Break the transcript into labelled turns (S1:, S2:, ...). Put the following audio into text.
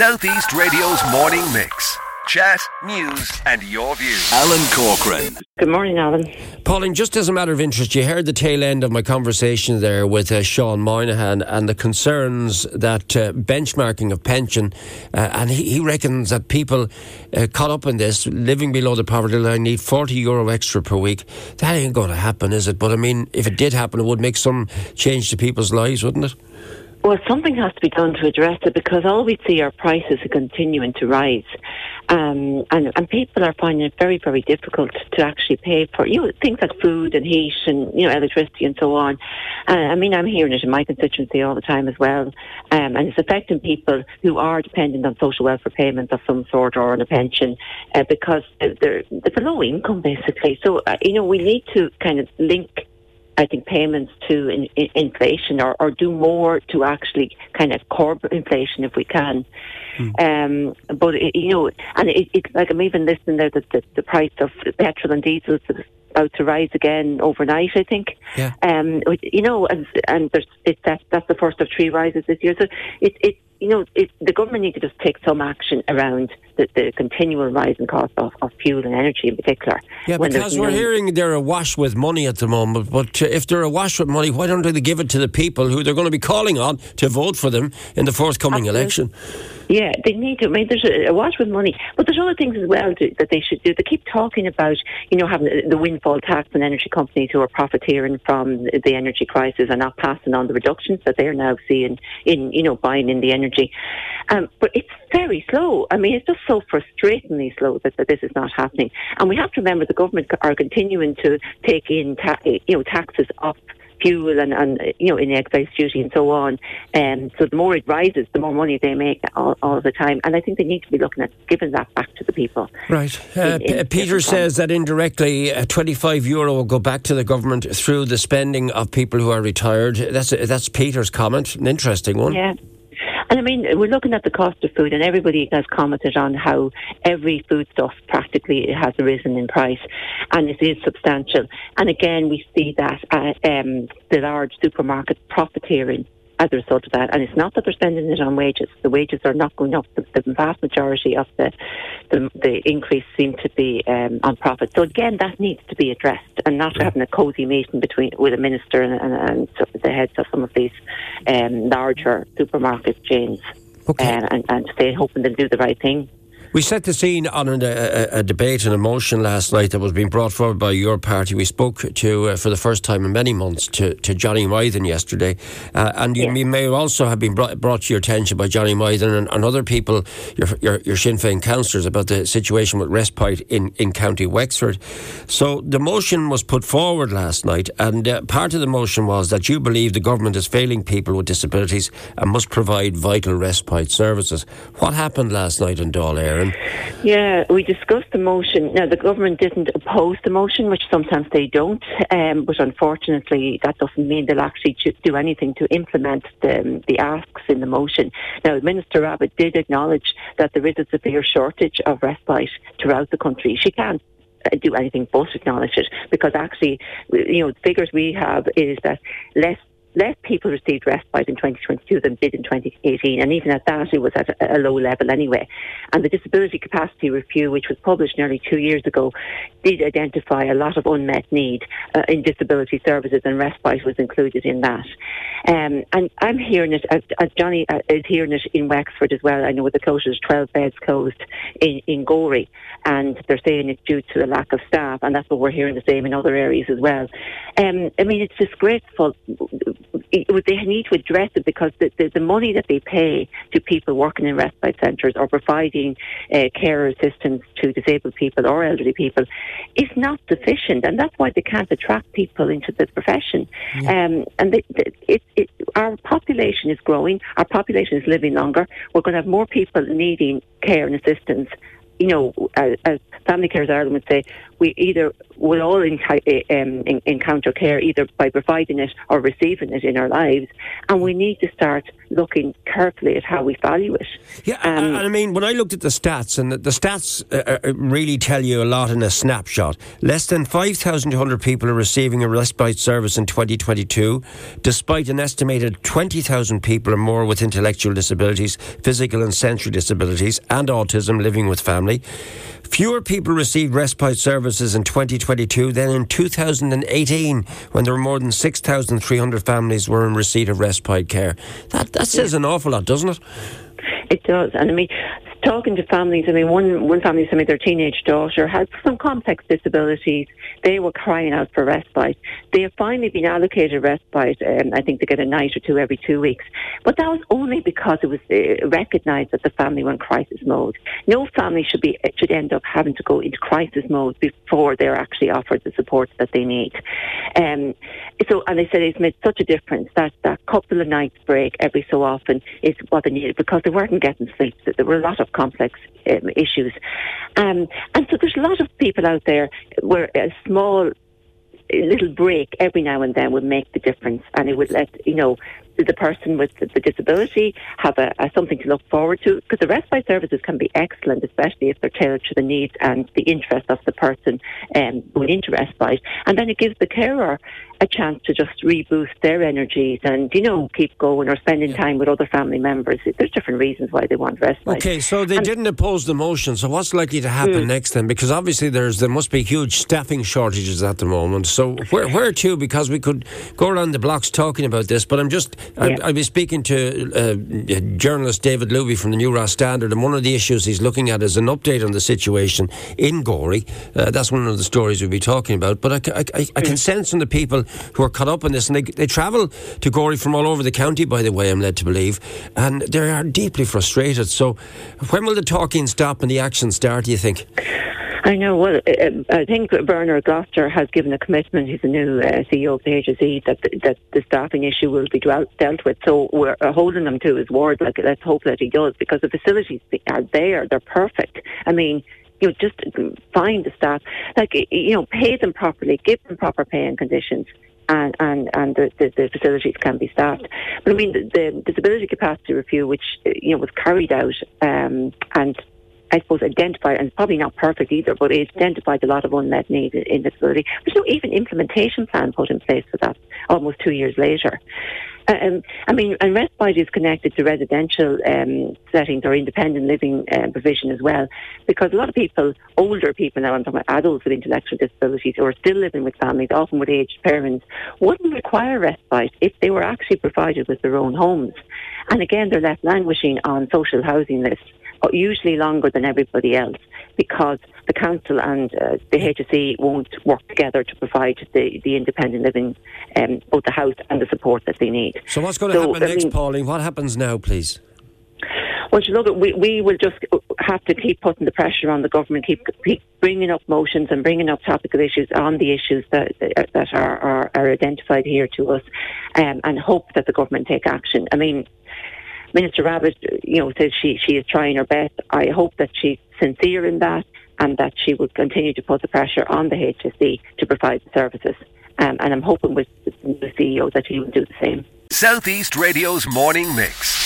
S1: Southeast Radio's morning mix. Chat, news, and your views.
S2: Alan Corcoran.
S3: Good morning, Alan.
S4: Pauline, just as a matter of interest, you heard the tail end of my conversation there with uh, Sean Moynihan and the concerns that uh, benchmarking of pension, uh, and he, he, reckons that people uh, caught up in this, living below the poverty line, need 40 euro extra per week. That ain't going to happen, is it? But I mean, if it did happen, it would make some change to people's lives, wouldn't it?
S3: Well, something has to be done to address it because all we see are prices are continuing to rise. Um, and, and people are finding it very, very difficult to actually pay for, you know, things like food and heat and, you know, electricity and so on. Uh, I mean, I'm hearing it in my constituency all the time as well. Um, and it's affecting people who are dependent on social welfare payments of some sort or on a pension uh, because they're, they're below income basically. So, uh, you know, we need to kind of link I think payments to in, in inflation or, or do more to actually kind of curb inflation if we can. Mm. Um, but it, you know, and it, it, like I'm even listening there that the, the price of petrol and diesel is about to rise again overnight. I think.
S4: Yeah.
S3: Um, you know, and and there's it, that that's the first of three rises this year. So it it you know, it, the government need to just take some action around the, the continual rising cost of, of, fuel and energy in particular.
S4: Yeah, because we're hearing they're awash with money at the moment. But uh, if they're awash with money, why don't they give it to the people who they're going to be calling on to vote for them in the forthcoming Absolutely. election?
S3: Yeah, they need to. I mean, there's a, a wash with money, but there's other things as well to, that they should do. They keep talking about, you know, having the, windfall tax on energy companies who are profiteering from the energy crisis and not passing on the reductions that they're now seeing in, you know, buying in the energy. Um, but it's very slow. I mean, it's just so frustratingly slow that, that this is not happening. And we have to remember the government are continuing to take in, ta- you know, taxes up fuel and, and you know in the excise duty and so on. Um, so the more it rises, the more money they make all, all, the time. And I think they need to be looking at giving that back to the people.
S4: Right. Uh, in, in Peter says that indirectly, uh, 25 euro will go back to the government through the spending of people who are retired. That's that's Peter's comment. An interesting one.
S3: Yeah. And I mean, we're looking at the cost of food, and everybody has commented on how every foodstuff practically has risen in price, and it is substantial. And again, we see that um, the large supermarkets profiteering as a result of that. And it's not that they're spending it on wages. The wages are not going up. The, the vast majority of the, the, the increase seem to be um, on profit. So again, that needs to be addressed, and not having a cosy meeting between with a minister and, and, and the heads of some of these um, larger supermarket chains. Okay. Uh, and, and stay hoping they'll do the right thing.
S4: We set the scene on a, a, a, debate and a motion last night that was being brought forward by your party. We spoke to, uh, for the first time in many months, to, to Johnny Mythen yesterday. Uh, and you, you, may also have been brought, brought, to your attention by Johnny Mythen and, and other people, your, your, your, Sinn Féin councillors, about the situation with respite in, in County Wexford. So the motion was put forward last night, and uh, part of the motion was that you believe the government is failing people with disabilities and must provide vital respite services. What happened last night in Dáil Éireann?
S3: Yeah, we discussed the motion. Now, the government didn't oppose the motion, which sometimes they don't, um, but unfortunately, that doesn't mean they'll actually do anything to implement the, the asks in the motion. Now, Minister Rabbitte did acknowledge that there is a severe shortage of respite throughout the country. She can't uh, do anything but acknowledge it because actually, you know, the figures we have is that less less people received respite in 2022 than did in 2018, and even at that, it was at a low level anyway. And the Disability Capacity Review, which was published nearly two years ago, did identify a lot of unmet need uh, in disability services, and respite was included in that. Um, and I'm hearing it, as, as Johnny uh, is hearing it in Wexford as well. I know the closures, 12 beds closed in, in Gorey, and they're saying it's due to a lack of staff, and that's what we're hearing the same in other areas as well. Um, I mean, it's disgraceful it, they need to address it because the, the, the, money that they pay to people working in respite centres or providing uh, care assistance to disabled people or elderly people is not sufficient, and that's why they can't attract people into the profession. Yeah. Um, and the, the, it, it, our population is growing, our population is living longer. We're going to have more people needing care and assistance you know, as, as Family Carers Ireland would say, we either will all um, encounter care either by providing it or receiving it in our lives, and we need to start looking carefully at how we value it.
S4: Yeah, um, and I mean, when I looked at the stats, and the, the stats uh, uh, really tell you a lot in a snapshot. Less than 5,200 people are receiving a respite service in 2022, despite an estimated 20,000 people or more with intellectual disabilities, physical and sensory disabilities, and autism living with family. Fewer people received respite services in 2022 than in 2018, when there were more than 6,300 families were in receipt of respite care. That that says an awful lot, doesn't it?
S3: It does, and I mean, talking to families, I mean, one one family told me their teenage daughter had some complex disabilities. They were crying out for respite. They have finally been allocated respite. Um, I think they get a night or two every two weeks, but that was only because it was uh, recognised that the family were in crisis mode. No family should be should end up having to go into crisis mode before they're actually offered the support that they need. Um, so, and they said it's made such a difference that that couple of nights break every so often is what they needed because they weren't getting sleep. There were a lot of complex um, issues. Um, and so there's a lot of people out there where a small little break every now and then would make the difference and it would let, you know, the person with the, disability have a, a, something to look forward to because the respite services can be excellent, especially if they're tailored to the needs and the interest of the person um, going into respite. And then it gives the carer a chance to just reboost their energies and you know keep going or spending time with other family members. There's different reasons why they want respite.
S4: Okay, so they and didn't oppose the motion. So what's likely to happen mm. next then? Because obviously there's there must be huge staffing shortages at the moment. So where where to? Because we could go around the blocks talking about this, but I'm just yeah. I'll, be speaking to uh, journalist David Looby from the New Ross Standard, and one of the issues he's looking at is an update on the situation in Gorey. Uh, that's one of the stories we'll be talking about. But I, I, I, I can sense from the people who are caught up in this, and they, they travel to Gorey from all over the county, by the way, I'm led to believe, and they are deeply frustrated. So when will the talking stop and the action start, do you think?
S3: I know. Well, uh, uh, I think Bernard Gloster has given a commitment. He's the new uh, CEO of the HSE that the, that the staffing issue will be dealt, dealt with. So we're uh, holding him to his word. Like, let's hope that he does because the facilities are there. They're perfect. I mean, you know, just find the staff, like you know, pay them properly, give them proper pay and conditions. And, and, and the, the, the facilities can be staffed. But I mean, the, the disability capacity review, which you know was carried out, um, and I suppose, identified, and probably not perfect either, but it identified a lot of unmet needs in disability. There's no even implementation plan put in place for that almost two years later. Um, I mean, and respite is connected to residential um, settings or independent living uh, provision as well, because a lot of people, older people now, I'm talking about adults with intellectual disabilities who are still living with families, often with aged parents, wouldn't require respite if they were actually provided with their own homes. And again, they're left languishing on social housing lists usually longer than everybody else because the council and uh, the HSE won't work together to provide the, the independent living, um, both the house and the support that they need.
S4: So what's going to so, happen next, mean, Pauline? What happens now, please?
S3: Well, you look, we, we will just have to keep putting the pressure on the government, keep, keep bringing up motions and bringing up topical issues on the issues that that are, are, are identified here to us, um, and hope that the government take action. I mean, Minister Rabbitte, you know, says she, she is trying her best. I hope that she's sincere in that and that she will continue to put the pressure on the HSE to provide the services. Um, and I'm hoping with the CEO that he will do the same.
S1: Southeast Radio's morning mix.